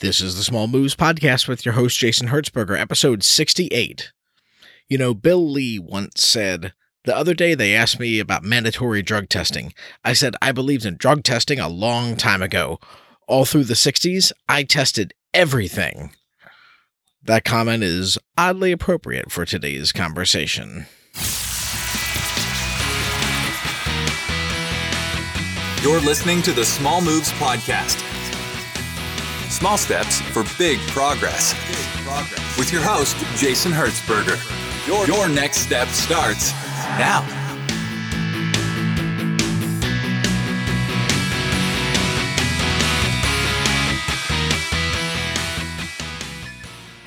This is the Small Moves Podcast with your host, Jason Hertzberger, episode 68. You know, Bill Lee once said, The other day they asked me about mandatory drug testing. I said, I believed in drug testing a long time ago. All through the 60s, I tested everything. That comment is oddly appropriate for today's conversation. You're listening to the Small Moves Podcast. Small steps for big progress. With your host, Jason Hertzberger. Your, your next step starts now.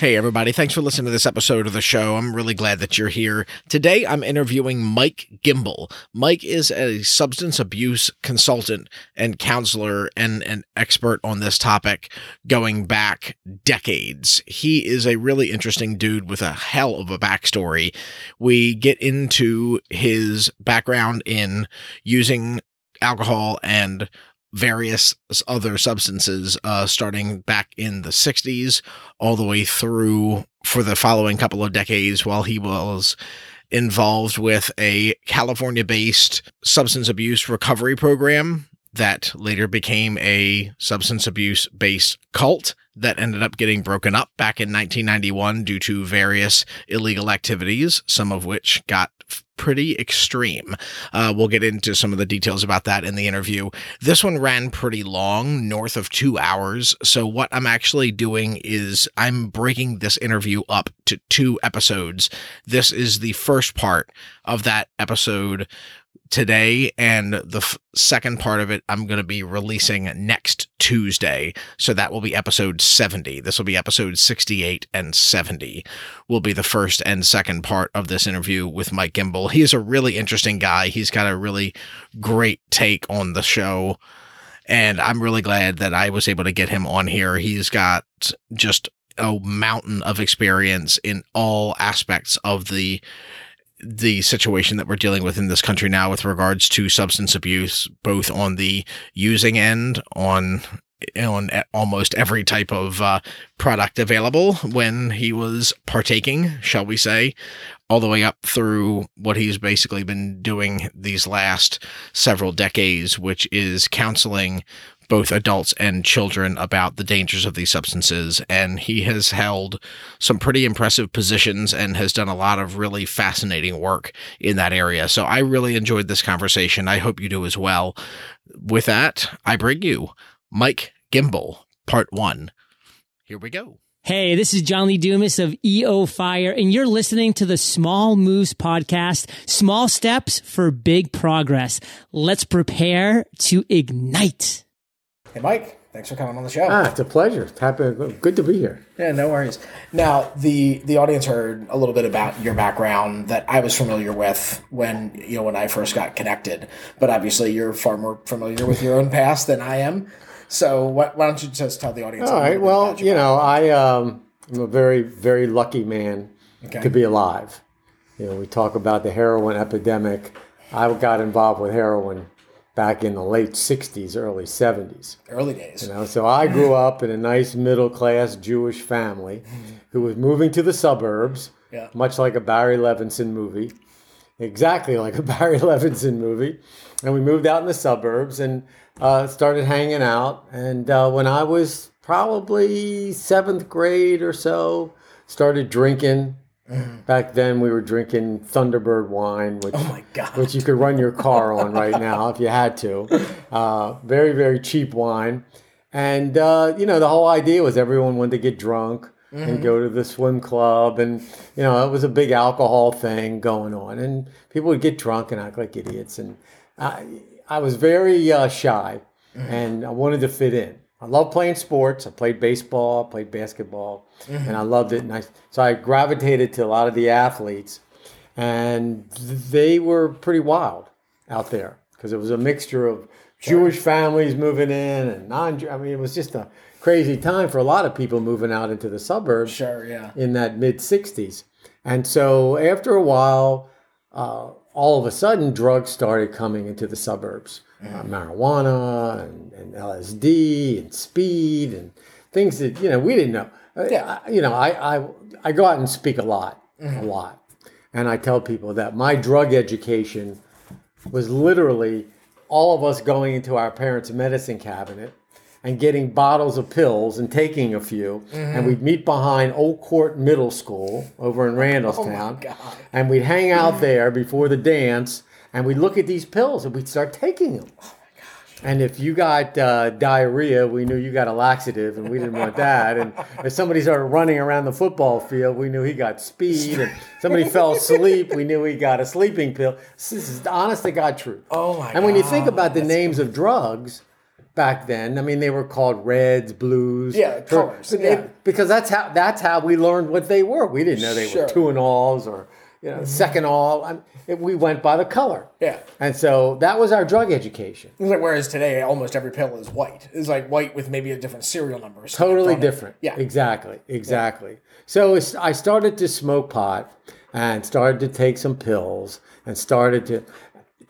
Hey, everybody. Thanks for listening to this episode of the show. I'm really glad that you're here. Today, I'm interviewing Mike Gimbel. Mike is a substance abuse consultant and counselor and an expert on this topic going back decades. He is a really interesting dude with a hell of a backstory. We get into his background in using alcohol and various other substances uh, starting back in the 60s all the way through for the following couple of decades while he was involved with a California based substance abuse recovery program that later became a substance abuse based cult that ended up getting broken up back in 1991 due to various illegal activities, some of which got pretty extreme. Uh, we'll get into some of the details about that in the interview. This one ran pretty long, north of two hours. So, what I'm actually doing is I'm breaking this interview up to two episodes. This is the first part of that episode today and the f- second part of it I'm going to be releasing next Tuesday. So that will be episode 70 this will be episode 68 and 70 will be the first and second part of this interview with Mike Gimbel. He is a really interesting guy. He's got a really great take on the show. And I'm really glad that I was able to get him on here. He's got just a mountain of experience in all aspects of the the situation that we're dealing with in this country now with regards to substance abuse, both on the using end, on on almost every type of uh, product available when he was partaking, shall we say, all the way up through what he's basically been doing these last several decades, which is counseling both adults and children about the dangers of these substances. And he has held some pretty impressive positions and has done a lot of really fascinating work in that area. So I really enjoyed this conversation. I hope you do as well. With that, I bring you Mike Gimbel, part one. Here we go. Hey, this is John Lee Dumas of EO Fire, and you're listening to the Small Moves podcast, Small Steps for Big Progress. Let's prepare to ignite. Hey, Mike. Thanks for coming on the show. Ah, it's a pleasure. Happy, good to be here. Yeah, no worries. Now, the the audience heard a little bit about your background that I was familiar with when you know when I first got connected, but obviously you're far more familiar with your own past than I am. So, why, why don't you just tell the audience? All right. Well, you know, I um, I'm a very very lucky man okay. to be alive. You know, we talk about the heroin epidemic. I got involved with heroin back in the late 60s, early 70s. Early days. You know, so I grew up in a nice middle class Jewish family who was moving to the suburbs, yeah. much like a Barry Levinson movie. Exactly like a Barry Levinson movie. And we moved out in the suburbs and uh, started hanging out. And uh, when I was probably seventh grade or so, started drinking. Back then, we were drinking Thunderbird wine, which, oh my God. which you could run your car on right now if you had to. Uh, very, very cheap wine. And, uh, you know, the whole idea was everyone wanted to get drunk mm-hmm. and go to the swim club. And, you know, it was a big alcohol thing going on. And people would get drunk and act like idiots. And I, I was very uh, shy mm-hmm. and I wanted to fit in. I love playing sports. I played baseball, I played basketball, mm-hmm. and I loved it. And I, so I gravitated to a lot of the athletes, and they were pretty wild out there because it was a mixture of Jewish families moving in and non. I mean, it was just a crazy time for a lot of people moving out into the suburbs. Sure, yeah. In that mid '60s, and so after a while, uh, all of a sudden, drugs started coming into the suburbs uh, marijuana and, and, LSD and speed and things that you know we didn't know. Uh, Yeah. I- you know, I, I I go out and speak a lot, a lot, and I tell people that my drug education was literally all of us going into our parents' medicine cabinet and getting bottles of pills and taking a few, and we'd meet behind Old Court Middle School over in Randallstown, God. and we'd hang out there before the dance, and we'd look at these pills and we'd start taking them. Oh And if you got uh, diarrhea, we knew you got a laxative, and we didn't want that. And if somebody started running around the football field, we knew he got speed. And somebody fell asleep, we knew he got a sleeping pill. This is honest to God truth. Oh my And when you think about the names of drugs back then, I mean, they were called reds, blues, Yeah, colors, yeah. because that's how that's how we learned what they were. We didn't know they Sure. were Tuinals or you know Seconal. I it, we went by the color. Yeah. And so that was our drug education. Like whereas today almost every pill is white. It's like white with maybe a different serial number. Totally different. Yeah. Exactly. Exactly. So I started to smoke pot and started to take some pills and started to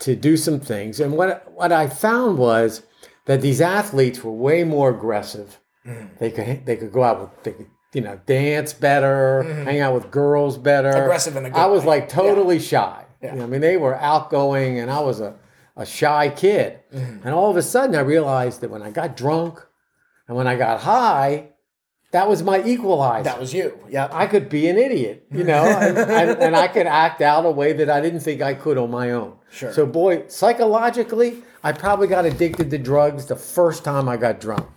to do some things. And what what I found was that these athletes were way more aggressive. Mm. They could they could go out with they could you know dance better, hang out with girls better. Mm-hmm. Aggressive in a I was way. like totally shy. Yeah. You know, I mean, they were outgoing, and I was a a shy kid. Mm-hmm. And all of a sudden, I realized that when I got drunk and when I got high, that was my equalizer. That was you. Yeah. I could be an idiot, you know, and, and, and I could act out a way that I didn't think I could on my own. Sure. So, boy, psychologically, I probably got addicted to drugs the first time I got drunk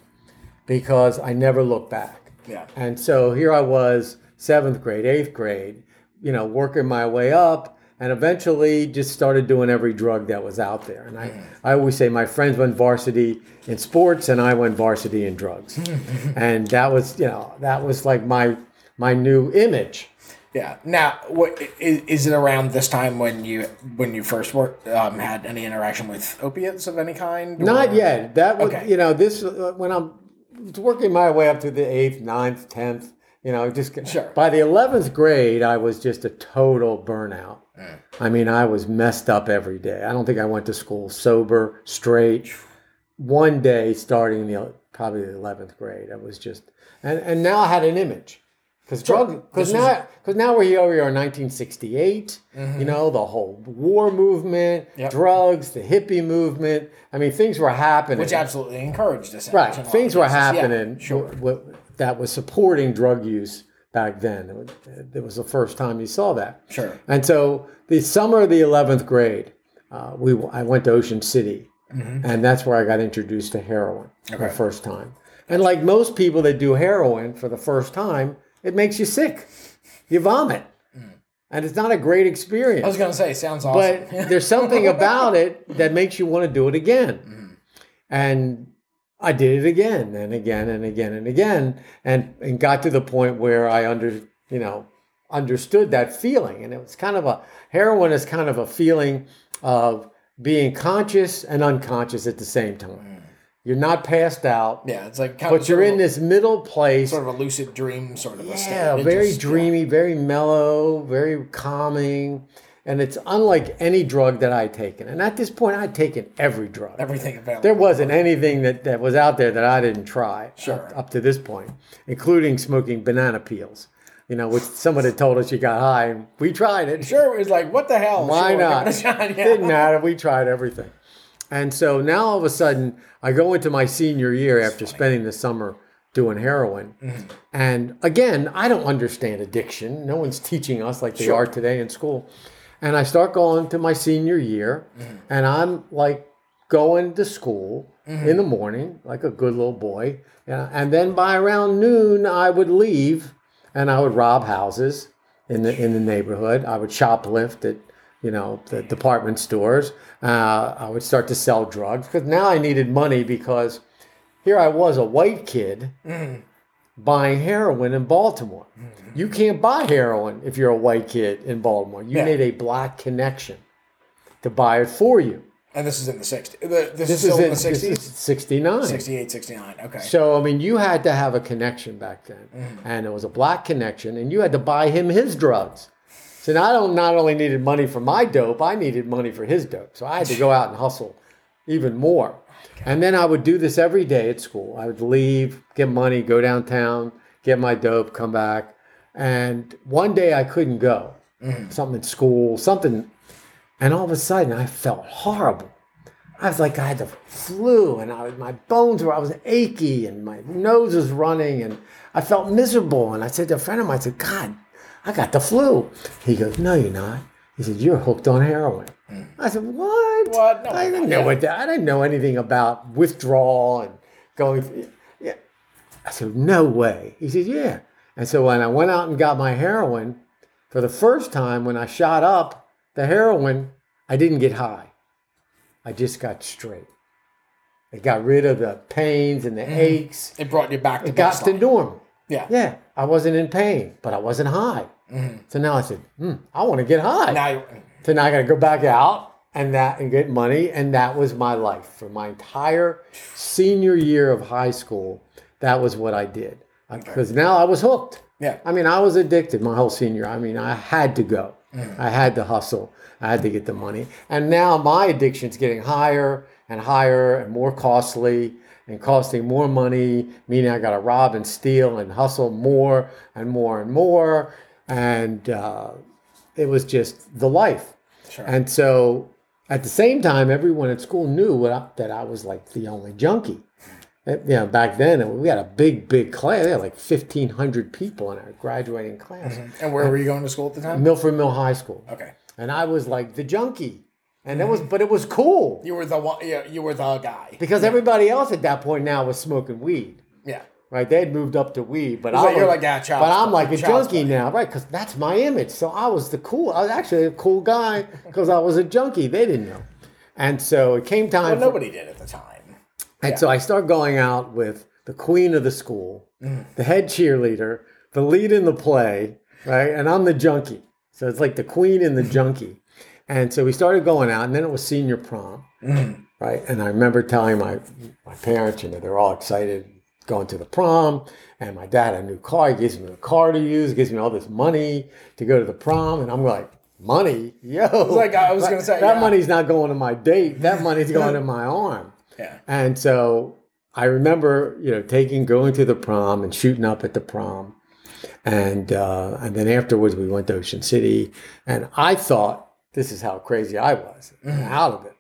because I never looked back. Yeah. And so here I was, seventh grade, eighth grade, you know, working my way up and eventually just started doing every drug that was out there. And I, I always say my friends went varsity in sports and I went varsity in drugs. and that was, you know, that was like my my new image. Yeah. Now, what is, is it around this time when you when you first worked um, had any interaction with opiates of any kind? Not yet. That was, Okay. you know, this uh, when I'm working my way up to the eighth, ninth, tenth. You know, just Sure. by the eleventh grade, I was just a total burnout. I mean, I was messed up every day. I don't think I went to school sober, straight. One day, starting the probably the eleventh grade, I was just, and and now I had an image. Because drug, because now, because now we're here, we are in 1968. You know, the whole war movement, Mm-hmm. Yep. drugs, the hippie movement. I mean, things were happening. which absolutely encouraged this. right, in a lot things were cases. Yeah, happening. sure. that was supporting drug use back then. It was, the first time you saw that. Sure. And so the summer of the 11th grade, uh, we I went to Ocean City, and that's where I got introduced to heroin for the Mm-hmm. First time. And like most people that do heroin for the first time, it makes you sick. You vomit. And it's not a great experience. Mm. I was gonna say, sounds awesome. But there's something about it that makes you want to do it again. And I did it again and again and again and again and, and got to the point where I under you know understood that feeling. And it was kind of a heroin is kind of a feeling of being conscious and unconscious at the same time. You're not passed out, yeah, it's like kind but you're in of, this middle place sort of a lucid dream sort of a state. yeah, very just- dreamy, very mellow, very calming. And it's unlike any drug that I'd taken. And at this point, I'd taken every drug. everything available. There wasn't anything that, that was out there that I didn't try Sure. up, up to this point, including smoking banana peels, you know, which someone had told us you got high. And we tried it. Sure, it was like, what the hell? Why Sure, not? it yeah. Didn't matter. We tried everything. And so now all of a sudden, I go into my senior year after spending the summer doing heroin. Mm-hmm. And again, I don't understand addiction. No one's teaching us like they Sure. are today in school. And I start going to my senior year, Mm-hmm. and I'm like going to school Mm-hmm. in the morning, like a good little boy. Yeah. And then by around noon, I would leave and I would rob houses in the in the neighborhood. I would shoplift at you know the department stores. Uh, I would start to sell drugs because now I needed money because here I was a white kid buying heroin in Baltimore. You can't buy heroin if you're a white kid in Baltimore. You Yeah. need a black connection to buy it for you. And this is in the 60s. This, This is still in in the this 60s? is 69. 68, 69. Okay. So I mean, you had to have a connection back then, Mm-hmm. and it was a black connection, and you had to buy him his drugs. So I don't not only needed money for my dope, I needed money for his dope. So I had to go out and hustle even more. And then I would do this every day at school. I would leave, get money, go downtown, get my dope, come back. And one day I couldn't go. Mm. Something at school, something. And all of a sudden I felt horrible. I was like, I had the flu and I, my bones were, I was achy and my nose was running and I felt miserable. And I said to a friend of mine, I said, God, I got the flu. He goes, No, you're not. He said, You're hooked on heroin. Mm. I said, What? What? No, I didn't know what that, I didn't know anything about withdrawal and going. through- Yeah. I said, No way. He said, Yeah. And so when I went out and got my heroin, for the first time when I shot up the heroin, I didn't get high. I just got straight. It got rid of the pains and the mm. aches. It brought you back to It got to normal. Yeah. Yeah, I wasn't in pain, but I wasn't high. So now I said, hmm, I want to get high. Now, you- so now I got to go back out and that and get money, and that was my life for my entire senior year of high school. That was what I did because now I was hooked. Yeah. I mean, I was addicted my whole senior. I mean, I had to go. I had to hustle. I had to get the money. And now my addiction's getting higher and higher and more costly and costing more money, meaning I got to rob and steal and hustle more and more and more. And uh, it was just the life. Sure. And so at the same time, everyone at school knew what I, that I was like the only junkie. Uh, You know, back then we had a big, big class. We had like fifteen hundred people in our graduating class. and where were you going to school at the time? Milford Mill High School, Okay. and I was like the junkie, and it was, but it was cool You were the one. Yeah, you were the guy. because everybody else at that point now was smoking weed. Yeah. Right, they had moved up to weed, but It's I like you're like, yeah, but I'm like a junkie now, right? Because that's my image. So I was the cool. I was actually a cool guy because I was a junkie. They didn't know, and so it came time. Well, for- nobody did at the time. and so I started going out with the queen of the school, mm. the head cheerleader, the lead in the play, right? And I'm the junkie. So it's like the queen and the junkie. And so we started going out, and then it was senior prom, mm. right? And I remember telling my my parents, you know, they're all excited going to the prom, and my dad had a new car. He gives me a car to use, gives me all this money to go to the prom, and I'm like, money, yo! like, I was gonna say, that yeah. money's not going to my date. That money's going to my arm. Yeah. And so I remember, you know, taking going to the prom and shooting up at the prom, and uh, and then afterwards we went to Ocean City, and I thought this is how crazy I was out of it.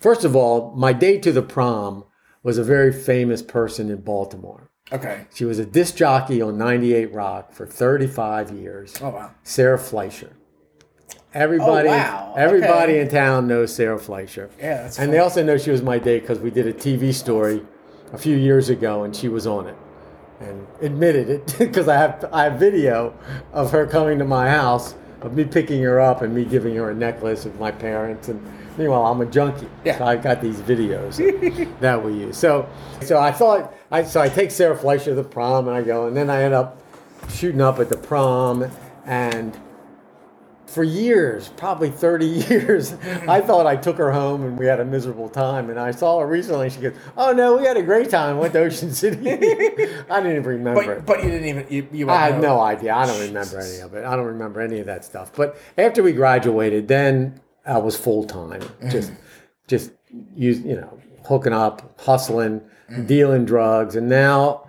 First of all, my date to the prom was a very famous person in Baltimore. Okay. She was a disc jockey on 98 Rock for 35 years. Oh wow. Sarah Fleischer. Everybody, Oh, wow. everybody Okay. in town knows Sarah Fleischer. Yeah, that's and they also know she was my date because we did a TV story a few years ago, and she was on it, and admitted it because I have I have video of her coming to my house, of me picking her up and me giving her a necklace of my parents, and meanwhile I'm a junkie, Yeah. so I've got these videos that we use. So, so I thought I so I take Sarah Fleischer to the prom, and I go, and then I end up shooting up at the prom, and for years, probably 30 years, I thought I took her home and we had a miserable time. And I saw her recently and she goes, Oh no, we had a great time. Went to Ocean City. I didn't even remember But it. but you didn't even you, you I had no idea. I don't remember any of it. I don't remember any of that stuff. But after we graduated, then I was full time, mm-hmm. just, just use, you know, hooking up, hustling, mm-hmm. dealing drugs, and now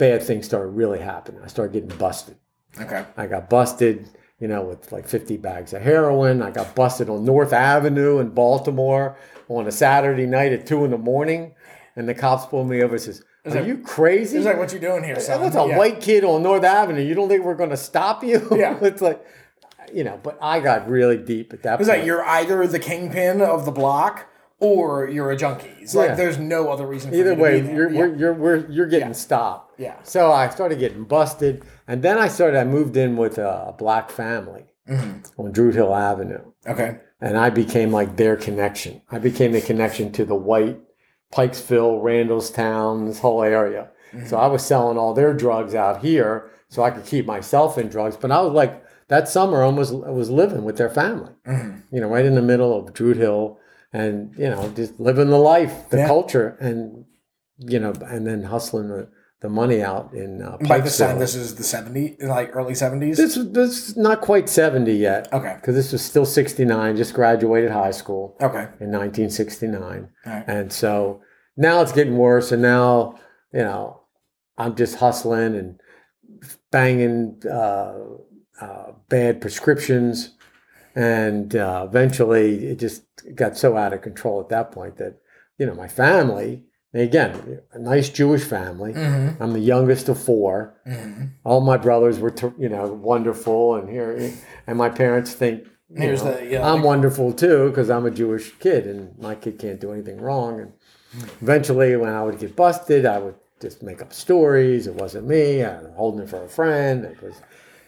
bad things started really happening. I started getting busted. Okay. I got busted, you know, with like 50 bags of heroin. I got busted on North Avenue in Baltimore on a Saturday night at two in the morning. And the cops pulled me over and says, Are like- you crazy? It's like what you doing here, son? That's a Yeah. white kid on North Avenue. You don't think we're going to stop you? Yeah. it's like, you know, but I got really deep at that point. like you're either the kingpin of the block or you're a junkie. It's like there's no other reason. For Either way, you're, Yeah. you're, we're, you're getting Yeah. stopped. Yeah. So I started getting busted. And then I started, I moved in with a, black family Mm-hmm. on Druid Hill Avenue. okay. and I became like their connection. I became the connection to the white Pikesville, Randallstown, this whole area. So I was selling all their drugs out here, so I could keep myself in drugs. But I was like that summer, almost I was living with their family, you know, right in the middle of Druid Hill, and you know, just living the life, the Yeah. culture, and you know, and then hustling the the money out in uh, By this time, this is the 70, like early 70s? This this is not quite 70 yet. Okay. Because this was still 69, just graduated high school Okay. in 1969. All right. And so now it's getting worse. And now, you know, I'm just hustling and banging uh, uh, bad prescriptions. And uh, eventually it just got so out of control at that point that, you know, my family, again, a nice Jewish family. Mm-hmm. I'm the youngest of four Mm-hmm. all my brothers were you know wonderful and here and my parents think you know, the- yeah, i'm like- wonderful too because i'm a jewish kid and my kid can't do anything wrong and eventually when i would get busted i would just make up stories it wasn't me i'm holding it for a friend it was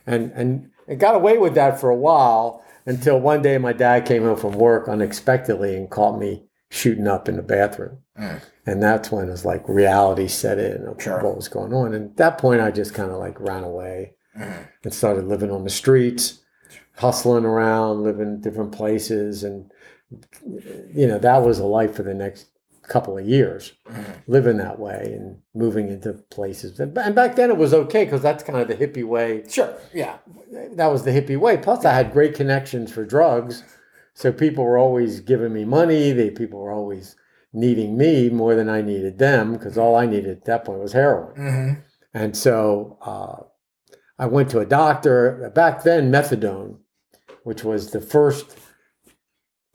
and and it got away with that for a while until one day my dad came home from work unexpectedly and caught me shooting up in the bathroom mm. and that's when it was like reality set in of Sure. what was going on. And at that point, I just kind of like ran away mm. and started living on the streets, hustling around, living different places. And, you know, that was a life for the next couple of years, living that way and moving into places. And back then it was okay because that's kind of the hippie way. Sure. Yeah. That was the hippie way. Plus, I had great connections for drugs. So people were always giving me money. They people were always needing me more than I needed them because all I needed at that point was heroin. Mm-hmm. And so uh, I went to a doctor. Back then, methadone, which was the first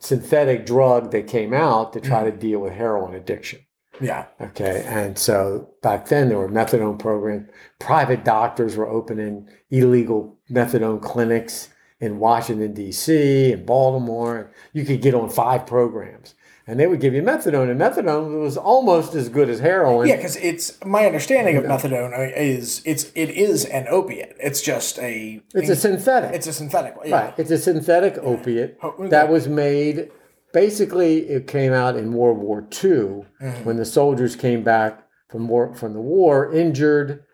synthetic drug that came out to try to mm. deal with heroin addiction. Yeah. Okay. And so back then there were methadone programs. Private doctors were opening illegal methadone clinics in Washington, D.C., and Baltimore. You could get on five programs. And they would give you methadone, and methadone was almost as good as heroin. Yeah, because it's my understanding of methadone is it's it is an opiate. It's just a It's a synthetic. it's a synthetic. Yeah. Right. It's a synthetic opiate that was made. Basically, it came out in World War II Mm-hmm. when the soldiers came back from war from the war injured,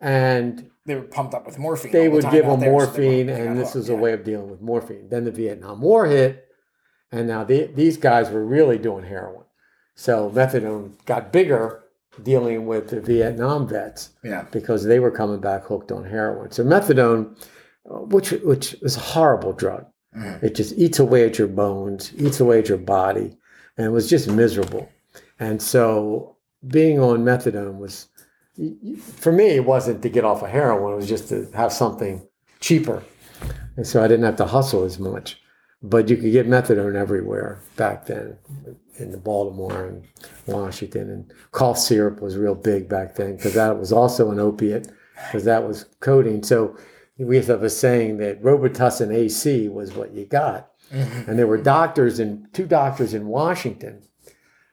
and They were pumped up with morphine. they all the would give them there, so morphine, and this hooked, is a way of dealing with morphine. Then the Vietnam War hit, and now the, these guys were really doing heroin. So methadone got bigger dealing with the Vietnam vets Yeah. because they were coming back hooked on heroin. So methadone, uh, which which is a horrible drug, it just eats away at your bones, eats away at your body, and it was just miserable. And so being on methadone was, for me, it wasn't to get off of heroin. It was just to have something cheaper, and so I didn't have to hustle as much. But you could get methadone everywhere back then, in the Baltimore and Washington, and cough syrup was real big back then because that was also an opiate because that was codeine. So we have a saying that Robitussin AC was what you got, mm-hmm. and there were doctors and two doctors in Washington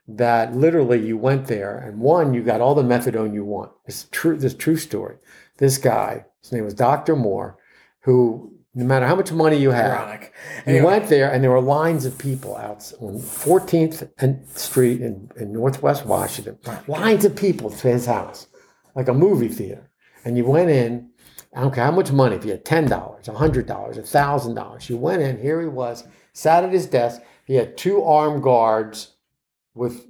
that literally you went there and one you got all the methadone you want. It's true. This true story. This guy, his name was Doctor Moore, who no matter how much money you had, Ironic. you went there, and there were lines of people out on 14th and Street in, in Northwest Washington. Lines of people to his house, like a movie theater. And you went in. I don't care how much money. If you had ten dollars, a hundred dollars, a thousand dollars, you went in. Here he was, sat at his desk. He had two armed guards with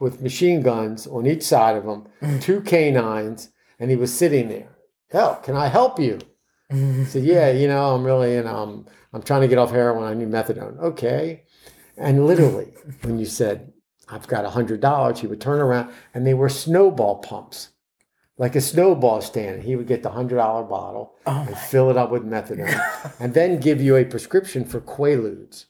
with machine guns on each side of him, mm. two canines, and he was sitting there. Hell, can I help you? Said, "Yeah, you know, I'm really, you know, I'm, I'm trying to get off heroin. I need methadone." Okay, and literally, when you said, "I've got a hundred dollars," he would turn around, and they were snowball pumps, like a snowball stand. He would get the hundred dollar bottle Oh and fill it up with methadone, and then give you a prescription for Quaaludes.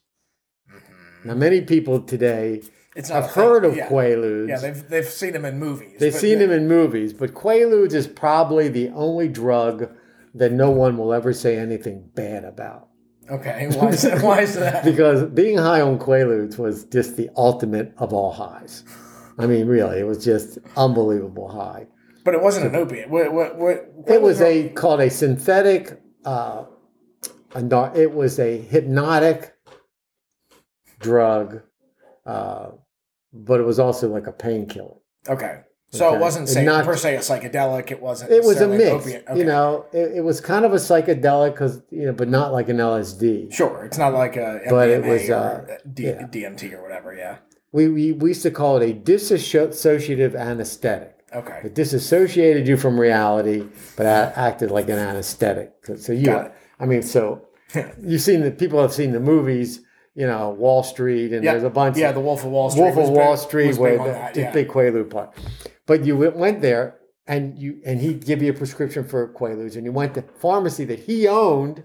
Mm-hmm. Now, many people today It's have heard of yeah. Quaaludes. Yeah, they've they've seen them in movies. They've seen they- him in movies, but Quaaludes is probably the only drug that no one will ever say anything bad about. Okay, why is that? Why is that? Because being high on Quaaludes was just the ultimate of all highs. I mean, really, it was just unbelievable high. But it wasn't an opiate. What? What? What? It was a called a synthetic. Uh, a, it was a hypnotic drug, uh, but it was also like a painkiller. okay. So Okay. it wasn't say, not- per se a psychedelic. It wasn't. It was a mix. Okay. you know. It, it was kind of a psychedelic, because you know, but not like an LSD. Sure, it's not like a But it was, uh, D- yeah. DMT or whatever. Yeah. We, we we used to call it a dissociative anesthetic. Okay. It disassociated you from reality, but acted like an anesthetic. So, you. I mean, so you've seen the people have seen the movies, you know, Wall Street, and Yeah. there's a bunch. Yeah, of, the Wolf of Wall Street. Wolf of big- Wall Street, was where the, that, yeah. big Quaalude part. But you went, went there, and you and he'd give you a prescription for Quaaludes, and you went to pharmacy that he owned,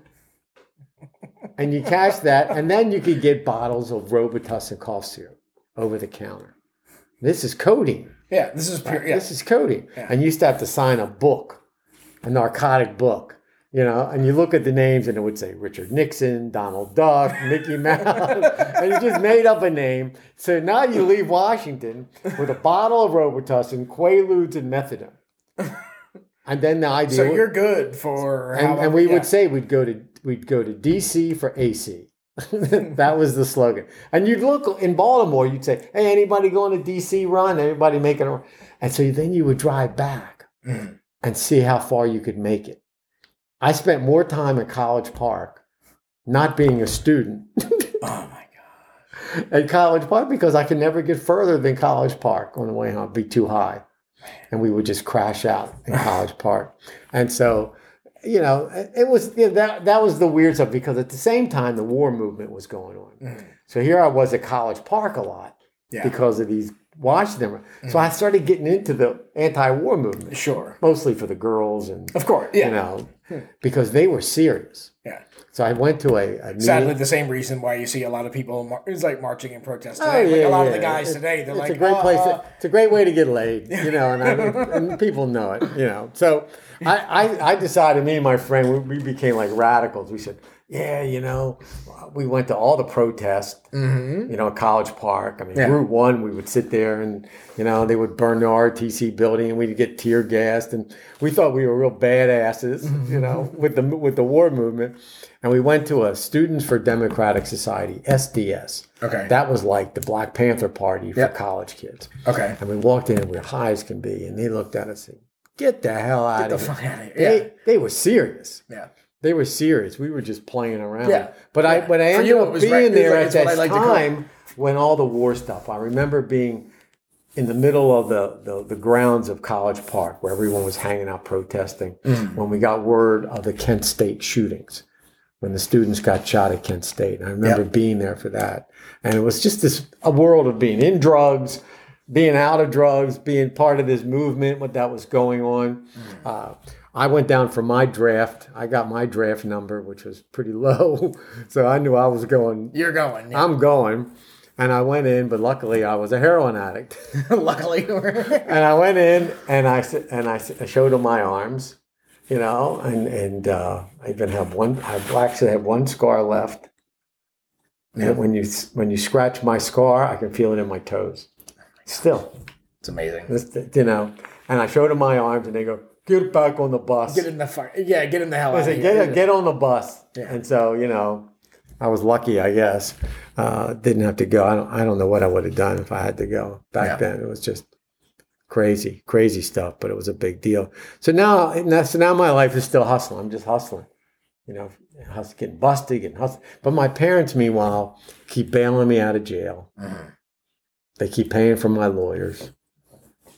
and you cashed that, and then you could get bottles of Robitussin cough syrup over the counter. This is codeine. Yeah, this is pure. Yeah. This is codeine. Yeah. And you used to have to sign a book, a narcotic book, you know, and you look at the names and it would say Richard Nixon, Donald Duck, Mickey Mouse, and you just made up a name. So now you leave Washington with a bottle of Robitussin, Quaaludes, and methadone. And then the idea, so you're good for. and, however- and we yeah. would say we'd go to we'd go to DC for AC. that was the slogan. And you'd look in Baltimore, you'd say, "Hey, anybody going to DC run? Anybody making a?" run?" And so then you would drive back Mhm. and see how far you could make it. I spent more time at College Park, not being a student, Oh my god. at College Park because I could never get further than College Park on the way home. It'd be too high. And we would just crash out in College Park. And so, you know, it was you know, that that was the weird stuff because at the same time the war movement was going on. Mhm. So here I was at College Park a lot Yeah. because of these Washington. So I started getting into the anti-war movement, Sure. mostly for the girls and Of course. Yeah. you know, because they were serious. Yeah. So I went to a, a Sadly, the same reason why you see a lot of people. Mar- it's like marching and protest Oh, today. like yeah, a lot of the guys It- today, they're it's like, a great uh, place. uh, it's a great way to get laid, you know, and, I, and people know it, you know. So I, I, I decided, me and my friend, we, we became like radicals. We said, yeah, you know, we went to all the protests, mhm. you know, College Park. I mean, Yeah. Route One, we would sit there and, you know, they would burn the RTC building and we'd get tear gassed. And we thought we were real badasses, you know, with the, with the war movement. And we went to a Students for Democratic Society, SDS. Okay. That was like the Black Panther Party for Yep. college kids. okay. And we walked in and we were high as can be. And they looked at us and said, Get the hell out Get the of here. fuck out of here. They, Yeah. they were serious. Yeah. They were serious. We were just playing around. Yeah. But I but I For ended you, up being right- there like- at that like time when all the war stuff. I remember being in the middle of the, the, the grounds of College Park where everyone was hanging out protesting Mm. when we got word of the Kent State shootings, when the students got shot at Kent State. And I remember being there for that. And it was just this a world of being in drugs, being out of drugs, being part of this movement, what that was going on. Uh, I went down for my draft. I got my draft number, which was pretty low. So I knew I was going, You're going. Yeah. I'm going. And I went in, but luckily I was a heroin addict. Luckily, and I went in and I and I, showed him my arms, you know, and and uh, I even have one. I actually have one scar left. Yeah. And when you when you scratch my scar, I can feel it in my toes. Still, It's amazing. You know. And I showed him my arms, and they go, "Get back on the bus." Get in the fire. Yeah, get in the hell I said, here. get, get on the bus. Yeah. And so, you know, I was lucky, I guess. Uh, didn't have to go. I don't, I don't know what I would have done if I had to go back Yeah. then. It was just crazy, crazy stuff, but it was a big deal. So now, so now my life is still hustling. I'm just hustling, you know, hus- getting busted, getting hustling. But my parents, meanwhile, keep bailing me out of jail. Mhm. They keep paying for my lawyers.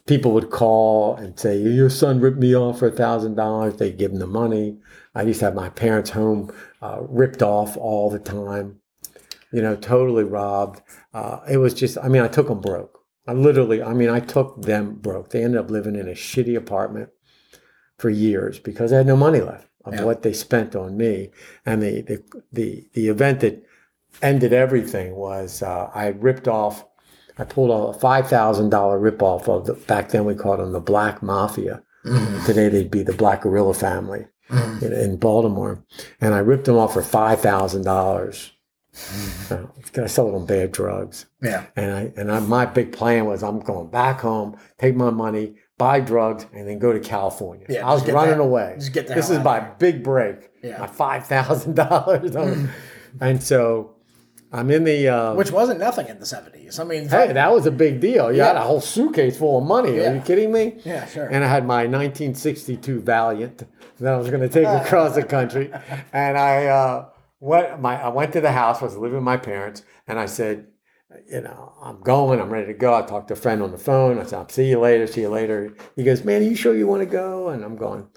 People would call and say, "Your son ripped me off for a thousand dollars." They'd give them the money. I used to have my parents' home uh, ripped off all the time. You know, totally robbed. Uh, it was just. I mean, I took them broke. I literally. I mean, I took them broke. They ended up living in a shitty apartment for years because they had no money left of Yeah. what they spent on me. And the the the, the event that ended everything was uh, I ripped off. I pulled a five thousand dollar rip off of the back then we called them the Black Mafia. Mhm. Today they'd be the Black Guerrilla family Mhm. in, in Baltimore, and I ripped them off for five thousand dollars. I sold them bad drugs, Yeah. and I and I, my big plan was I'm going back home, take my money, buy drugs, and then go to California. Yeah, I was running that- away. just get the this is my there. big break. Yeah. my five thousand dollars, and so I'm in the. Uh, Which wasn't nothing in the 70s. I mean, Hey, that was a big deal. You had a whole suitcase full of money. Are you kidding me? Yeah, sure. And I had my 1962 Valiant that I was going to take across the country. And I uh, went. My I went to the house. I was living with my parents, and I said, you know, I'm going, I'm ready to go. I talked to a friend on the phone. I said, I'll see you later, see you later. He goes, Man, are you sure you want to go? And I'm going,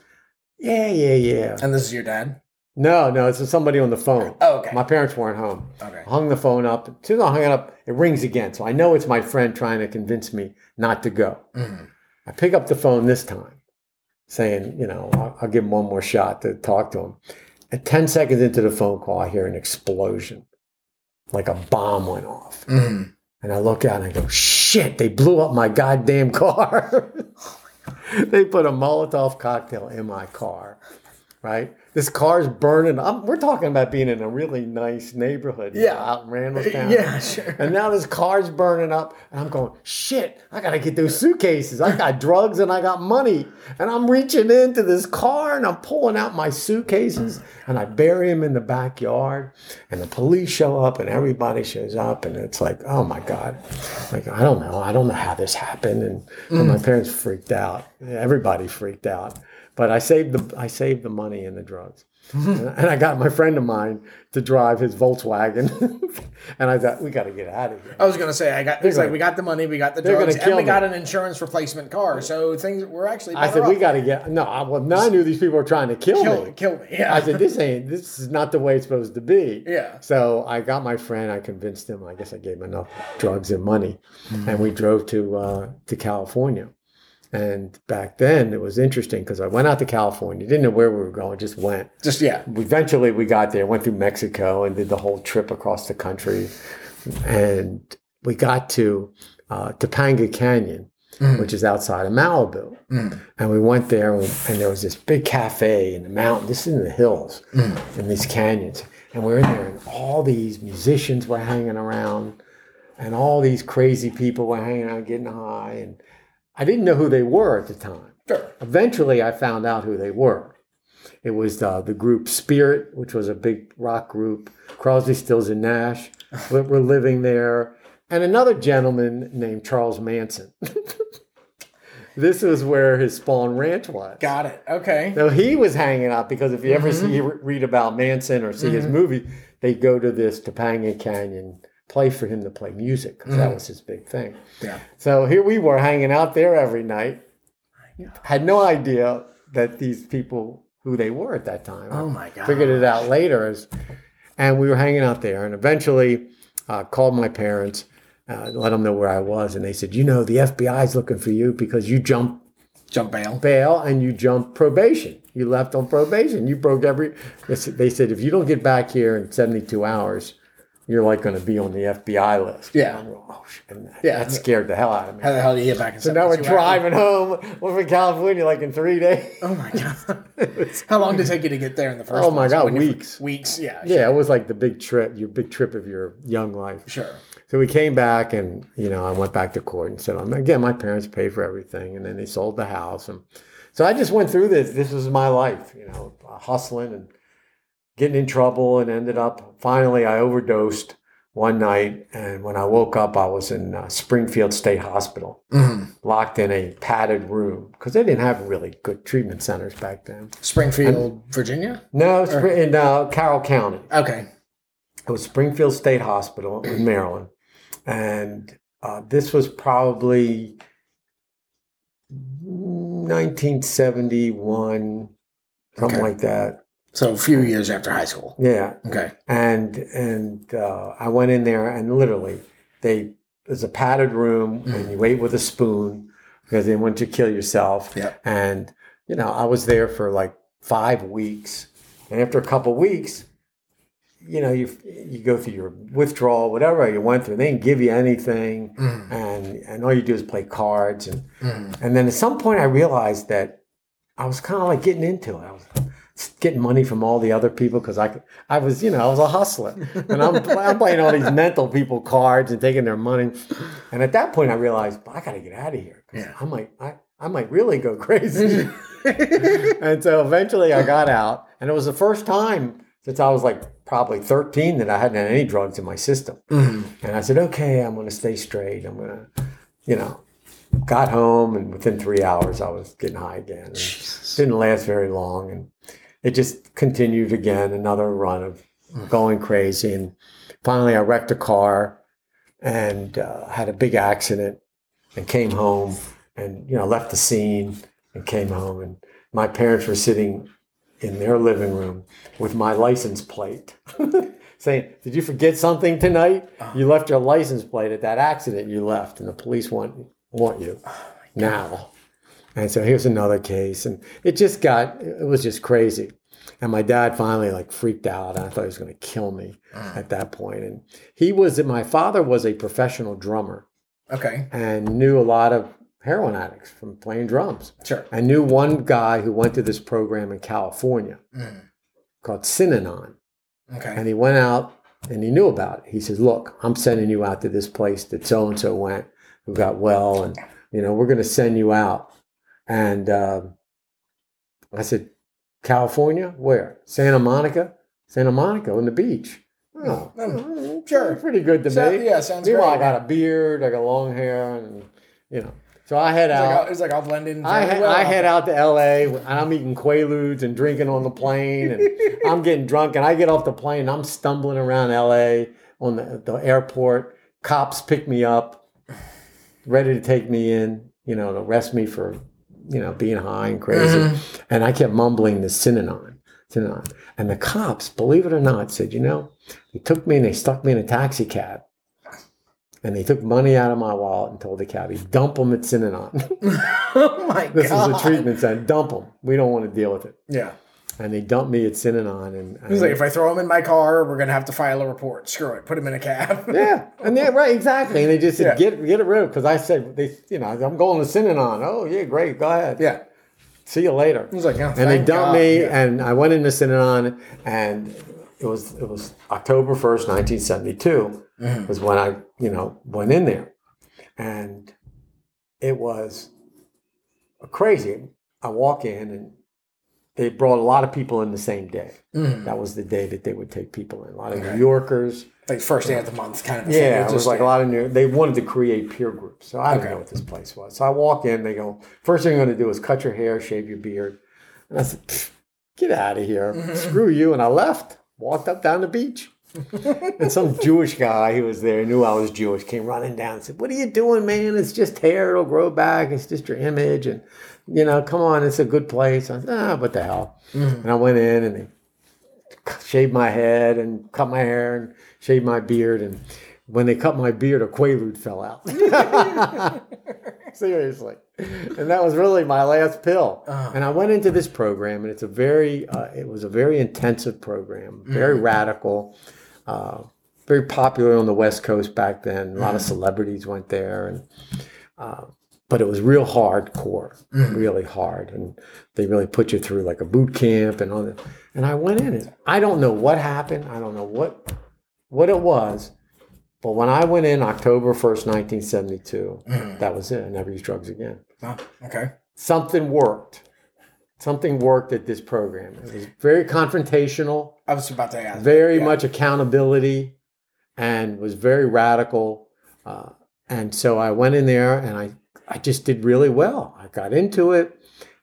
Yeah, yeah, yeah. And this is your dad? No, no, it's somebody on the phone. Oh, okay. My parents weren't home. Okay. I hung the phone up. As soon as I hung it up, it rings again. So I know it's my friend trying to convince me not to go. Mhm. I pick up the phone this time, saying, you know, I'll, I'll give him one more shot to talk to him. And 10 seconds into the phone call, I hear an explosion, like a bomb went off. Mhm. And I look out and I go, shit, they blew up my goddamn car. they put a Molotov cocktail in my car, right? This car's burning. I'm, we're talking about being in a really nice neighborhood you know, Yeah. out in Randallstown. Yeah, sure. And now this car's burning up, and I'm going, shit, I gotta get those suitcases. I got drugs and I got money. And I'm reaching into this car and I'm pulling out my suitcases and I bury them in the backyard. And the police show up and everybody shows up. And it's like, oh my God. Like, I don't know. I don't know how this happened. And, and my mm. parents freaked out. Everybody freaked out. But I saved the I saved the money and the drugs. and I got my friend of mine to drive his Volkswagen. and I thought, we got to get out of here. I was gonna say I got. They're like we got the money, we got the drugs, and we kill got an insurance replacement car. So things we're actually. I said, we got to get. No, I, well, now I knew these people were trying to kill, kill me. me, kill me. Yeah. I said, this ain't, this is not the way it's supposed to be. Yeah. So I got my friend, I convinced him, I guess I gave him enough drugs and money. Mm-hmm. And we drove to, uh, to California. And back then it was interesting because I went out to California, didn't know where we were going, just went. Just yeah. Eventually we got there, went through Mexico and did the whole trip across the country. And we got to uh, Topanga Canyon, mm. which is outside of Malibu. Mm. And we went there and, and there was this big cafe in the mountain, this is in the hills, mm. in these canyons. And we're in there and all these musicians were hanging around and all these crazy people were hanging out getting high. And I didn't know who they were at the time. Sure. Eventually, I found out who they were. It was uh, the group Spirit, which was a big rock group. Crosby, Stills, and Nash were, were living there, and another gentleman named Charles Manson. this was where his Spahn Ranch was. Got it. Okay. So he was hanging out because if you ever see read about Manson or see his movie, they go to this Topanga Canyon place for him to play music because that was his big thing. Yeah. So here we were hanging out there every night. Had no idea that these people who they were at that time. Oh my god. Figured it out later as, and we were hanging out there, and eventually uh, called my parents, uh, let them know where I was, and they said, you know, the FBI's looking for you because you jumped Jump bail. bail and you jump probation. You left on probation. You broke every. They said if you don't get back here in seventy two hours, you're like going to be on the FBI list. Yeah. Going, oh, shit. And Yeah. That scared the hell out of me. How the hell do you get back in So now we're 72 hours? driving home. We're from California like in three days. Oh my god. How long did it take you to get there in the first Oh my place? God, When weeks. Weeks. Yeah. Yeah, it was like the big trip, your big trip of your young life. Sure. So we came back, and you know, I went back to court and said, again, my parents paid for everything, and then they sold the house, and so I just went through this. This was my life, you know, hustling and getting in trouble, and ended up finally I overdosed one night, and when I woke up, I was in uh, Springfield State Hospital, locked in a padded room because they didn't have really good treatment centers back then. Springfield, Virginia. No, it's in uh, Carroll County. Okay. It was Springfield State Hospital in Maryland, and uh, this was probably 1971, something Okay. like that. So a few years after high school. Yeah, Okay. and and uh, I went in there, and literally, they there's a padded room, mm. and you wait with a spoon because they want you to kill yourself. Yeah. And you know, I was there for like five weeks, and after a couple weeks, you know, you you go through your withdrawal, whatever you went through. They didn't give you anything, mm. and and all you do is play cards, and mm. and then at some point I realized that I was kind of like getting into it. I was getting money from all the other people because I I was you know I was a hustler, and I'm I'm playing all these mental people cards and taking their money, and at that point I realized I got to get out of here because Yeah. I might I. I might really go crazy. and so eventually I got out, and it was the first time since I was like probably 13 that I hadn't had any drugs in my system. Mm-hmm. And I said, okay, I'm going to stay straight. I'm going to, you know, got home, and within three hours I was getting high again. Didn't last very long, and it just continued again, another run of going crazy. And finally, I wrecked a car and uh, had a big accident and came home and you know left the scene and came home. And my parents were sitting in their living room with my license plate saying did you forget something tonight? You left your license plate at that accident you left. And the police want want you now and so here's another case and it just got it was just crazy and my dad finally like freaked out and i thought he was going to kill me at that point. and he was my father was a professional drummer Okay. and knew a lot of heroin addicts from playing drums. Sure. I knew one guy who went to this program in California Mm. called Synanon. Okay. And he went out and he knew about it. He says, Look, I'm sending you out to this place that so and so went, who got well, and you know, we're gonna send you out. And um I said, California? Where? Santa Monica? Santa Monica on the beach. Oh, Mm, sure. Pretty good to Sound- me. yeah, sounds Meanwhile, great. I got a beard, I got long hair, and you know. So I head It's like, out. I'll, it's like I'll blend in. I, well. I head out to LA. and I'm eating Quaaludes and drinking on the plane, and I'm getting drunk. And I get off the plane. I'm stumbling around LA on the, the airport. Cops pick me up, ready to take me in, you know, to arrest me for, you know, being high and mm-hmm. crazy. And I kept mumbling the Synanon, Synanon. And the cops, believe it or not, said, you know, they took me and they stuck me in a taxi cab. And they took money out of my wallet and told the cabbie, dump them at Synanon. oh my This god. This is a treatment center. Dump them. We don't want to deal with it. Yeah. And they dumped me at Synanon. And, He's like, if I throw him in my car, we're gonna have to file a report. Screw it. Put him in a cab. yeah, and yeah, right, exactly. And they just said, Yeah. get get it rid of because I said they, you know, I'm going to Synanon. Oh yeah, great, go ahead. yeah. see you later. He's like, oh, and they dumped God. me, Yeah. and I went into Synanon, and it was it was October first, nineteen seventy two, Mm-hmm. was when I you know went in there, and it was crazy. I walk in, and they brought a lot of people in the same day. That was the day that they would take people in. A lot of New Yorkers. Like first day of the month, kind of. A thing. Yeah, it was just- like a lot of new. They wanted to create peer groups, so I didn't Okay. know what this place was. So I walk in. They go, first thing you're going to do is cut your hair, shave your beard. And I said, get out of here, Mm-hmm. screw you. And I left, walked up down the beach. and some Jewish guy who was there knew I was Jewish, came running down and said, "What are you doing, man? It's just hair; it'll grow back. It's just your image, and you know, come on, it's a good place." I said, "Ah, what the hell?" And I went in and they shaved my head and cut my hair and shaved my beard. And when they cut my beard, a Quaalude fell out. Seriously. And that was really my last pill. And I went into this program, and it's a very, uh, it was a very intensive program, very radical, uh, very popular on the West Coast back then. A lot of celebrities went there, and uh, but it was real hardcore, really hard, and they really put you through like a boot camp and all that. And I went in, and I don't know what happened. I don't know what what it was, but when I went in October first, nineteen seventy two, that was it. I never used drugs again. Oh, okay. Something worked. Something worked at this program. It was very confrontational I was about to ask. very Yeah. much accountability and was very radical. Uh, and so I went in there and I, I just did really well. I got into it.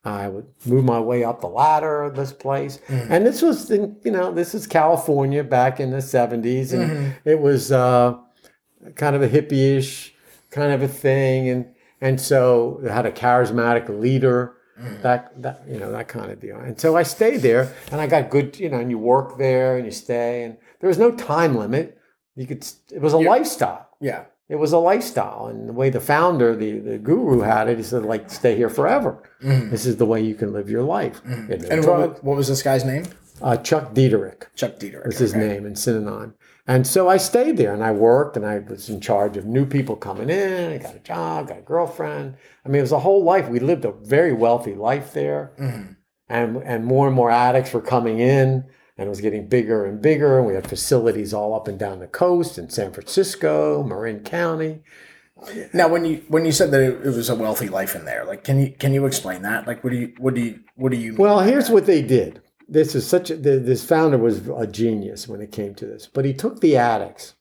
I would move my way up the ladder of this place. Mm. And this was, in, you know, this is California back in the 70s. And mm-hmm. it was uh, kind of a hippie-ish kind of a thing. And, and so it had a charismatic leader mm. that that you know that kind of deal. And so I stayed there, and I got good, you know, and you work there and you stay, and there was no time limit. You could. It was a lifestyle. Yeah. It was a lifestyle, and the way the founder, the the guru had it, he said, like, stay here forever. Mm-hmm. This is the way you can live your life. Mm-hmm. No And what, what was this guy's name? uh, Chuck Dederich Chuck Dieter. was his name in Synanon. And so I stayed there and I worked and I was in charge of new people coming in. I got a job, got a girlfriend. I mean, it was a whole life. We lived a very wealthy life there. Mm-hmm. And, and more and more addicts were coming in and it was getting bigger and bigger. And we had facilities all up and down the coast in San Francisco, Marin County. Now, when you when you said that it, it was a wealthy life in there, like, can you can you explain that? Like, what do you what do you what do you? Well, here's what they did. This is such a, the, this founder was a genius when it came to this, but he took the addicts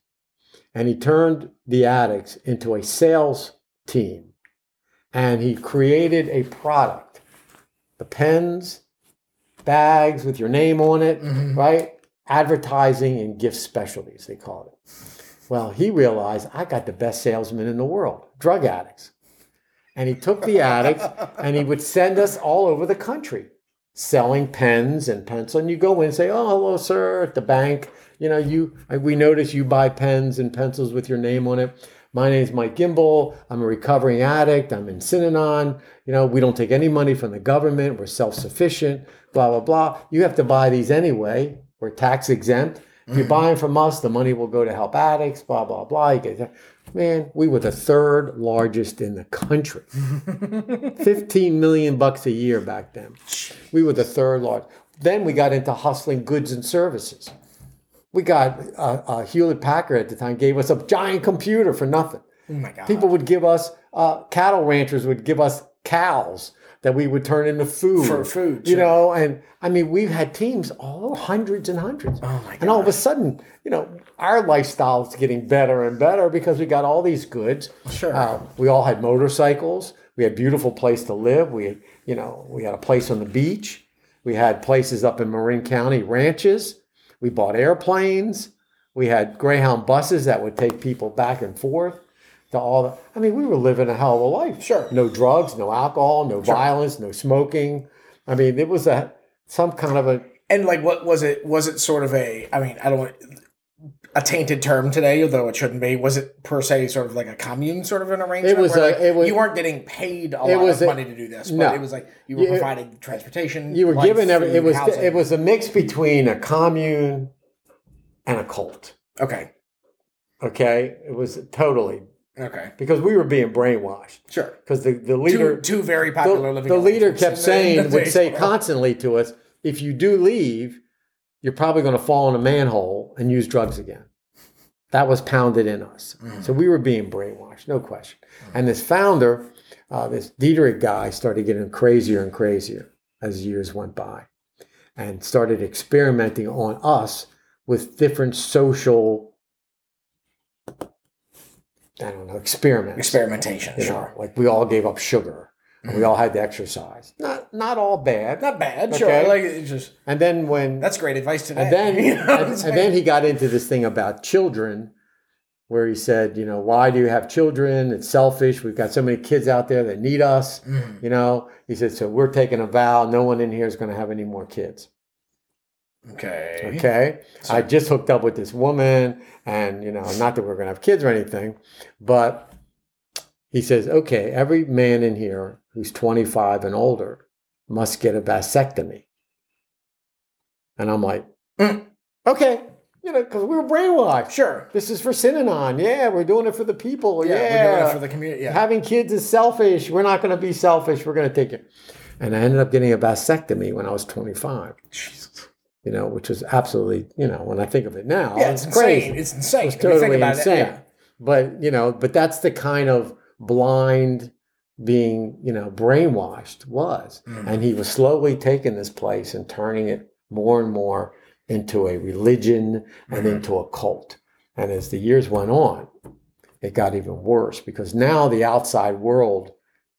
and he turned the addicts into a sales team and he created a product the pens, bags with your name on it, mm-hmm. right? Advertising and gift specialties, they called it. Well, he realized I got the best salesman in the world, drug addicts. And he took the addicts and he would send us all over the country selling pens and pencil. And you go in and say, Oh, hello, sir, at the bank. You know, you we notice you buy pens and pencils with your name on it. My name's Mike Gimbel. I'm a recovering addict. I'm in Synanon. You know, we don't take any money from the government. We're self-sufficient, blah, blah, blah. You have to buy these anyway. We're tax exempt. If you're buying from us, the money will go to help addicts, blah, blah, blah. You get, man, we were the third largest in the country. 15 million bucks a year back then. We were the third largest. Then we got into hustling goods and services. We got uh, uh, Hewlett Packard at the time gave us a giant computer for nothing. Oh my god. People would give us uh, cattle ranchers would give us cows that we would turn into food For food, You sure. know, and I mean, we've had teams all hundreds and hundreds. Oh my God. And all of a sudden, you know, our lifestyle is getting better and better because we got all these goods. Sure. Uh, we all had motorcycles. We had beautiful place to live. We, had, you know, we had a place on the beach. We had places up in Marin County, ranches. We bought airplanes. We had Greyhound buses that would take people back and forth to all the. I mean, we were living a hell of a life. Sure. No drugs, no alcohol, no violence, no smoking. I mean, it was a some kind of a and like, what was it? Was it sort of a? I mean, I don't want a tainted term today, although it shouldn't be. Was it per se sort of like a commune sort of an arrangement? It was where, a- like, it was- you weren't getting paid a it lot was of a- money to do this, but no. it was like you were providing transportation. you were life, given every. It was housing. it was a mix between a commune and a cult. okay. Okay, it was totally Okay. because we were being brainwashed. Sure. Because the, the leader Two, two very the, popular living. the leader kept saying would say constantly to us if you do leave you're probably going to fall in a manhole and use drugs again that was pounded in us Mm. so we were being brainwashed no question and this founder uh, this Dederich guy started getting crazier and crazier as years went by and started experimenting on us with different social I don't know experiments experimentation. you know, Sure. like we all gave up sugar and we all had to exercise. Not not all bad. Not bad. Okay. Sure. Like it's just And then when that's great advice today. and then You know and, and then he got into this thing about children where he said, you know, why do you have children? It's selfish. We've got so many kids out there that need us. Mhm. You know, he said, so we're taking a vow. No one in here is going to have any more kids. Okay. Okay. I just hooked up with this woman, and you know, not that we're gonna have kids or anything, but he says, okay, every man in here who's 25 and older must get a vasectomy. And I'm like, Mm. okay, you know, because we were brainwashed. Sure. This is for Synanon. Yeah, we're doing it for the people. Yeah, Yeah, we're doing it for the community. Yeah. having kids is selfish. We're not going to be selfish. We're going to take it. And I ended up getting a vasectomy when I was 25 Jesus. You know, which was absolutely, you know, when I think of it now, Yeah, it's it's crazy. insane. It's insane. It's totally about it, insane. yeah. But you know, but that's the kind of blind being, you know, brainwashed was. Mhm. And he was slowly taking this place and turning it more and more into a religion and Mhm. into a cult. And as the years went on, it got even worse because now the outside world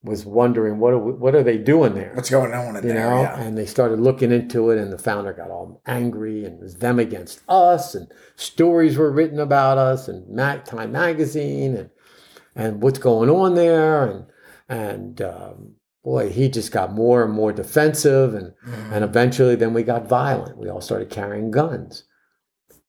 was wondering what are we, what are they doing there? What's going on in you there? know yeah. and they started looking into it and the founder got all angry and it was them against us and stories were written about us and Mac time magazine and and what's going on there and and um, boy he just got more and more defensive and Mhm. and eventually then we got violent we all started carrying guns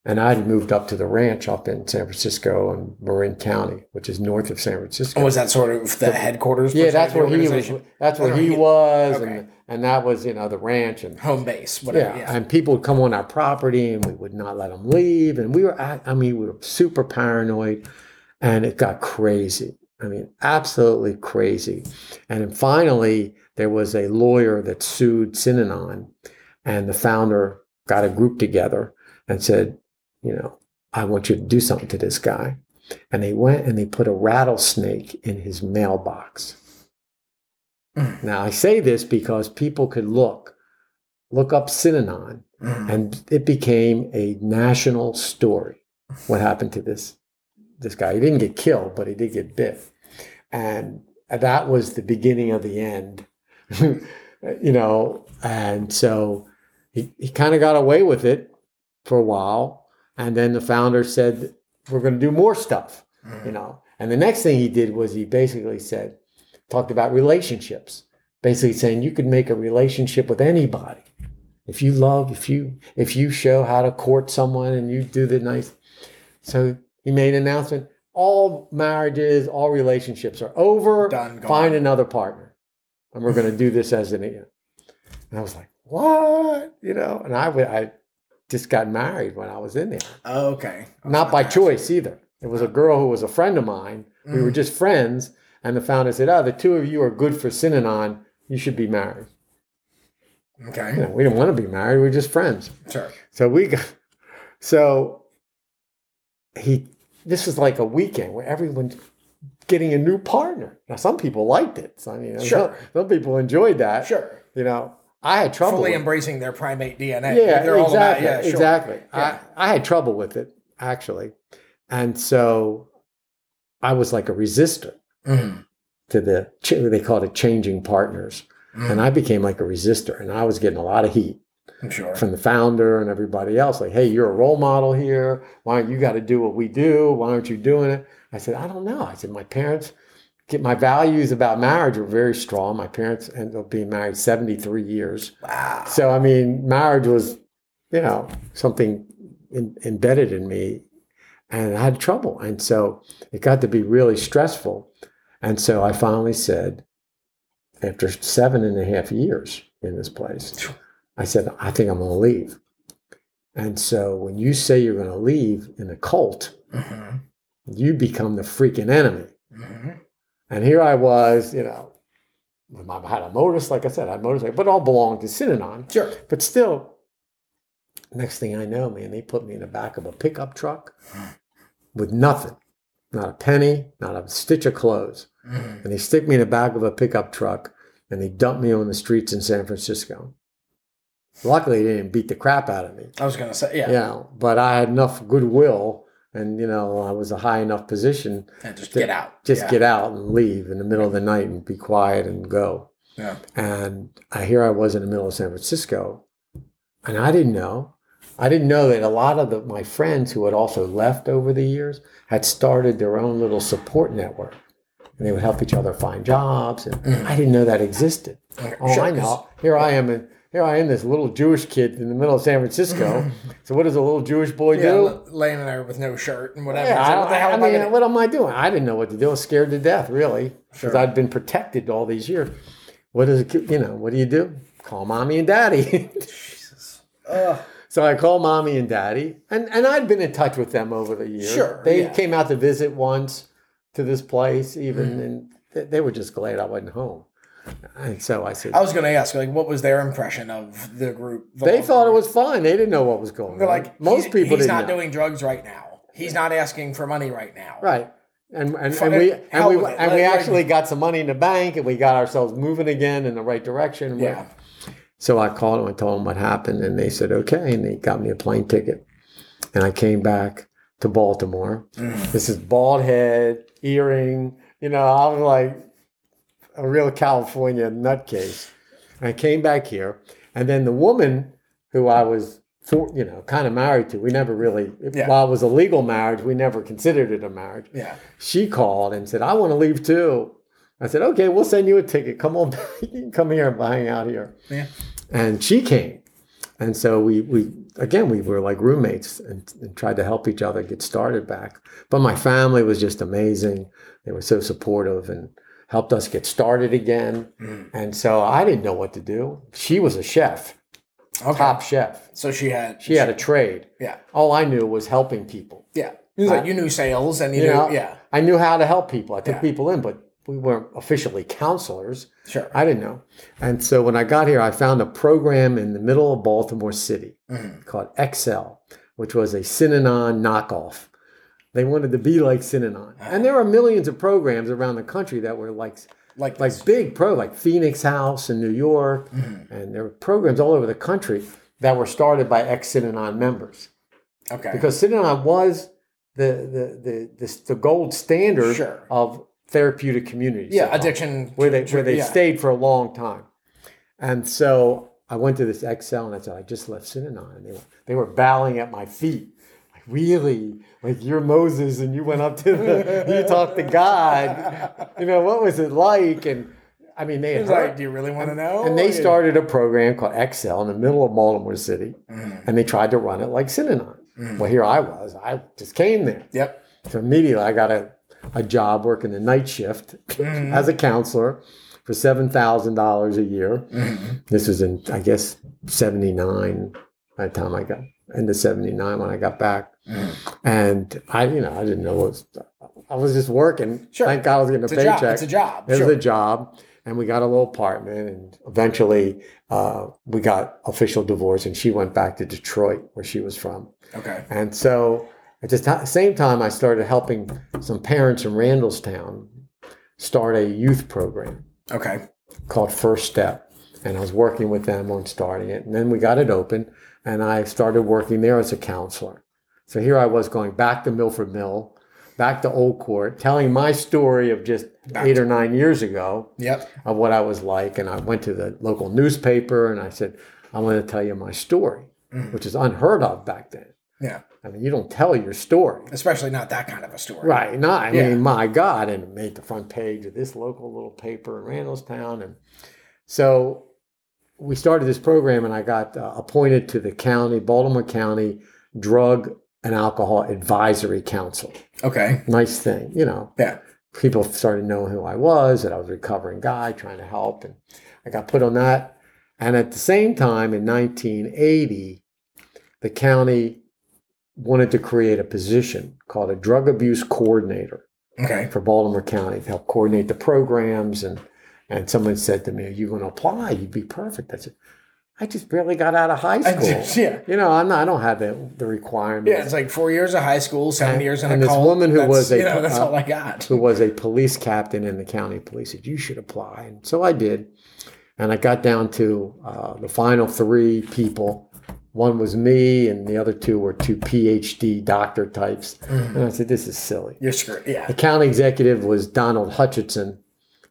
and I had moved up to the ranch up in San Francisco and Marin County, which is north of San Francisco. Oh, was that sort of the headquarters? yeah, that's where he was. That's where he was, okay. and and that was you uh, know the ranch and home base, whatever. yeah, Yeah. and people would come on our property and we would not let them leave, and we were I mean we were super paranoid, and it got crazy. I mean, absolutely crazy. And then finally, there was a lawyer that sued Synanon, and the founder got a group together and said, you know, I want you to do something to this guy. And they went and they put a rattlesnake in his mailbox. Mm. Now, I say this because people could look, look up Synanon, Mhm. and it became a national story. What happened to this this guy? He didn't get killed, but he did get bit, and that was the beginning of the end. you know, and so he, he kind of got away with it for a while, and then the founder said we're going to do more stuff, mm-hmm. you know. And the next thing he did was he basically said, talked about relationships, basically saying you could make a relationship with anybody if you love, if you if you show how to court someone and you do the nice. So he made an announcement: all marriages, all relationships are over. Done. Find another partner, and we're going to do this as an. And I was like, what? You know, and I I just got married when I was in there, Oh, okay. I not by ask. choice either. It was a girl who was a friend of mine. We were mm. just friends, and the founder said, "Oh, the two of you are good for Synanon. You should be married." Okay. You know, we didn't want to be married. We were just friends. Sure. So we got, so he, this was like a weekend where everyone's getting a new partner. Now, some people liked it. So, I mean, Sure. some, some people enjoyed that. Sure. You know, I had trouble. Fully with- embracing their primate DNA. yeah, They're all about- exactly. yeah, sure. Exactly. Yeah. I, I had trouble with it, actually. And so I was like a resistor Mhm. to the, they called it changing partners. Mm-hmm. And I became like a resistor and I was getting a lot of heat. I'm sure. from the founder and everybody else like hey you're a role model here why don't you got to do what we do why aren't you doing it i said i don't know i said my parents my values about marriage were very strong my parents ended up being married 73 years Wow. so i mean marriage was you know something in, embedded in me and i had trouble and so it got to be really stressful and so i finally said after seven and a half years in this place I said, I think I'm going to leave. And so when you say you're going to leave in a cult, Mhm. you become the freaking enemy. Mhm. And here I was, you know, I had a motorcycle, like I said, I had a motorcycle, but all belonged to Synanon. Sure. But still, next thing I know, man, they put me in the back of a pickup truck with nothing, not a penny, not a stitch of clothes. Mhm. And they stick me in the back of a pickup truck and they dump me on the streets in San Francisco. Luckily, they didn't beat the crap out of me. I was gonna say, yeah. You know, but I had enough goodwill and, you know, I was a high enough position. And just to get out. Just Yeah. get out and leave in the middle of the night and be quiet and go. Yeah. And I, here I was in the middle of San Francisco, and I didn't know. I didn't know that a lot of the, my friends who had also left over the years had started their own little support network, and they would help each other find jobs. And mm-hmm. I didn't know that existed. Oh, sure, I know. Here I am, in, here I am, this little Jewish kid in the middle of San Francisco. so what does a little Jewish boy Yeah, do? l- laying there with no shirt and whatever. Yeah, like, I, what the hell I am I mean, gonna what am I doing? I didn't know what to do. I was scared to death, really, because Sure. I'd been protected all these years. What is it? You know, what do you do? Call mommy and daddy. Jesus. Ugh. so I called mommy and daddy, and and I'd been in touch with them over the years. Sure, they yeah. came out to visit once to this place, even, Mm-hmm. and they, they were just glad I wasn't home. And so I said, I was gonna ask, like, what was their impression of the group? the they thought it was fine. They didn't know what was going They're on. like, most he's, people He's not know. doing drugs right now. He's not asking for money right now. Right. And and, and we and we and Let we actually got some money in the bank and we got ourselves moving again in the right direction. Yeah. So I called them and told them what happened and they said okay and they got me a plane ticket. And I came back to Baltimore. Mm. This is bald head, earring, you know, I was like a real California nutcase. And I came back here and then the woman who I was for, you know, kind of married to, we never really Yeah. while it was a legal marriage, we never considered it a marriage Yeah. she called and said, I want to leave too. I said, okay, we'll send you a ticket. Come on, you can come here and hang out here. Yeah. And she came. And so we, we again, we were like roommates and, and tried to help each other get started back. But my family was just amazing. They were so supportive and helped us get started again. Mm. And so I didn't know what to do. She was a chef, Okay. top chef. So she had. She had a trade. Yeah. All I knew was helping people. Yeah. It was like you knew sales and you, You knew. know, Yeah. I knew how to help people. I took Yeah. people in, but we weren't officially counselors. Sure. I didn't know. And so when I got here, I found a program in the middle of Baltimore City Mhm. called Excel, which was a Synanon knockoff. They wanted to be like Synanon. And there are millions of programs around the country that were like Like, like this. big pro, like Phoenix House in New York, mm-hmm. and there were programs all over the country that were started by ex-Synanon members Okay. because Synanon was the the the the, the gold standard Sure. of therapeutic communities. yeah, addiction. where they where they yeah. stayed for a long time, and so I went to this Excel and I said I just left Synanon, and they were they were bowing at my feet. Really? Like you're Moses and you went up to the, you talked to God. You know, what was it like? And I mean, they He had heard- like, "Do you really want to know?" and they started a program called Excel in the middle of Baltimore City, Mhm. and they tried to run it like Synanon. Mhm. Well, here I was. I just came there. Yep. So immediately I got a, a job working the night shift Mhm. as a counselor for $7,000 a year. Mhm. This was in, I guess, 79 by the time I got into 79 when I got back. Mhm. And I, you know, I didn't know what was, I was just working. Sure. Thank God I was getting a It's a paycheck. job. It's a job. It was a job, and we got a little apartment, and eventually uh, we got official divorce, and she went back to Detroit, where she was from. Okay. And so at the ti- same time, I started helping some parents in Randallstown start a youth program Okay. called First Step, and I was working with them on starting it, and then we got it open, and I started working there as a counselor. So here I was going back to Milford Mill, back to Old Court, telling my story of just Back eight or nine years ago Yep. of what I was like. And I went to the local newspaper and I said, I want to tell you my story, Mhm. which is unheard of back then. Yeah. I mean, you don't tell your story. Especially not that kind of a story. Right. No, I Yeah. mean, my God. And it made the front page of this local little paper in Randallstown. And so we started this program and I got uh, appointed to the county, Baltimore County Drug and Alcohol Advisory Council. Okay. Nice thing, you know. Yeah. people started knowing who I was, that I was a recovering guy trying to help, and I got put on that. And at the same time, in 1980, the county wanted to create a position called a drug abuse coordinator Okay. for Baltimore County to help coordinate the programs. And and someone said to me, "Are you going to apply? You'd be perfect." I said, "I just barely got out of high school. just- yeah. You know, I'm not. I don't have the the requirements." Yeah, it's like four years of high school, seven And- years in and a this cult. woman who That's- was a- you know, that's uh, all I got. who was a police captain in the county police said you should apply and so i did and i got down to uh, the final three people one was me and the other two were two phd doctor types Mhm. and i said this is silly You're screwed. Yeah. the county executive was donald hutchinson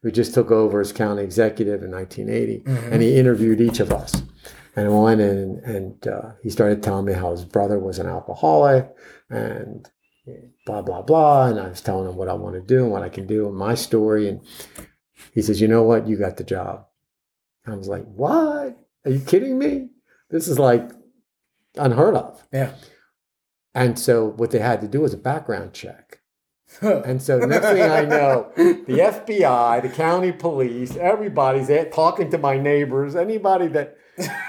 who just took over as county executive in 1980 Mhm. and he interviewed each of us. And I went in and uh, he started telling me how his brother was an alcoholic and blah blah blah. And i was telling him what i want to do and what i can do and my story. And he says you know what? You got the job. I was like what? Are you kidding me? This is like unheard of. Yeah. and so what they had to do was a background check and so next thing i know the fbi the county police everybody's there talking to my neighbors anybody that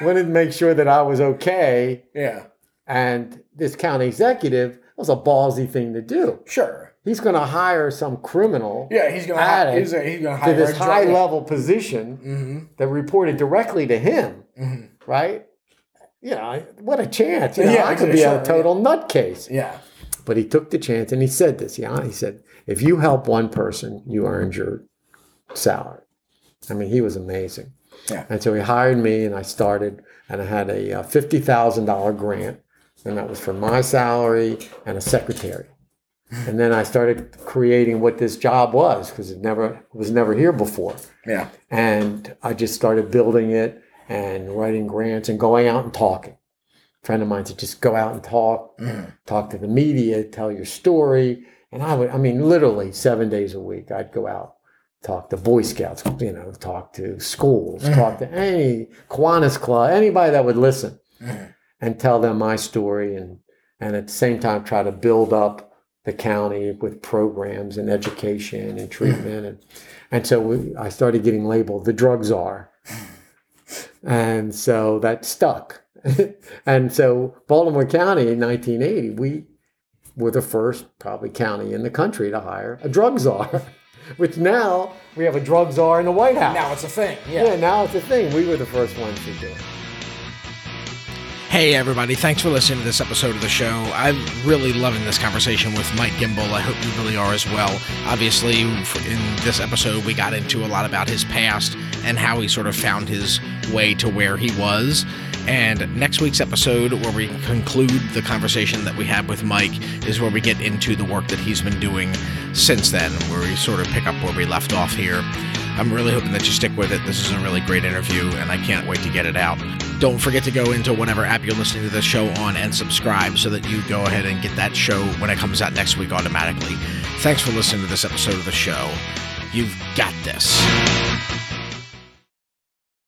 wanted to make sure that i was okay yeah. and this county executive was a ballsy thing to do Sure. he's going to hire some criminal Yeah, he's Add hi- he's, he's to hire this a drug- high level position Mm-hmm. that reported directly to him, Mm-hmm. right? You know, what a chance. You know, Yeah, I could be sure, a total nutcase. Yeah. But he took the chance and he said this. Yeah, he said, if you help one person, you earned your salary. I mean, he was amazing. Yeah. And so he hired me and I started and I had a uh, $50,000 grant and that was for my salary and a secretary. And then I started creating what this job was because it never was never here before. Yeah. And I just started building it and writing grants and going out and talking. Friend of mine said, just go out and talk, talk to the media, tell your story. And I would, I mean, literally seven days a week, I'd go out, talk to Boy Scouts, you know, talk to schools, talk to any Kiwanis Club, anybody that would listen Mhm. and tell them my story and, and at the same time try to build up the county with programs and education and treatment. And, and so we, I started getting labeled the drug czar. And so that stuck. and so Baltimore County in 1980, we were the first probably county in the country to hire a drug czar, which now we have a drug czar in the White House. Now it's a thing. yeah. Yeah. now it's a thing. We were the first ones to do it. Hey, everybody. Thanks for listening to this episode of the show. I'm really loving this conversation with Mike Gimbel. I hope you really are as well. Obviously, in this episode, we got into a lot about his past and how he sort of found his way to where he was. And next week's episode, where we conclude the conversation that we had with Mike, is where we get into the work that he's been doing since then, where we sort of pick up where we left off here. I'm really hoping that you stick with it. This is a really great interview, and I can't wait to get it out. Don't forget to go into whatever app you're listening to the show on and subscribe so that you go ahead and get that show when it comes out next week automatically. Thanks for listening to this episode of the show. You've got this.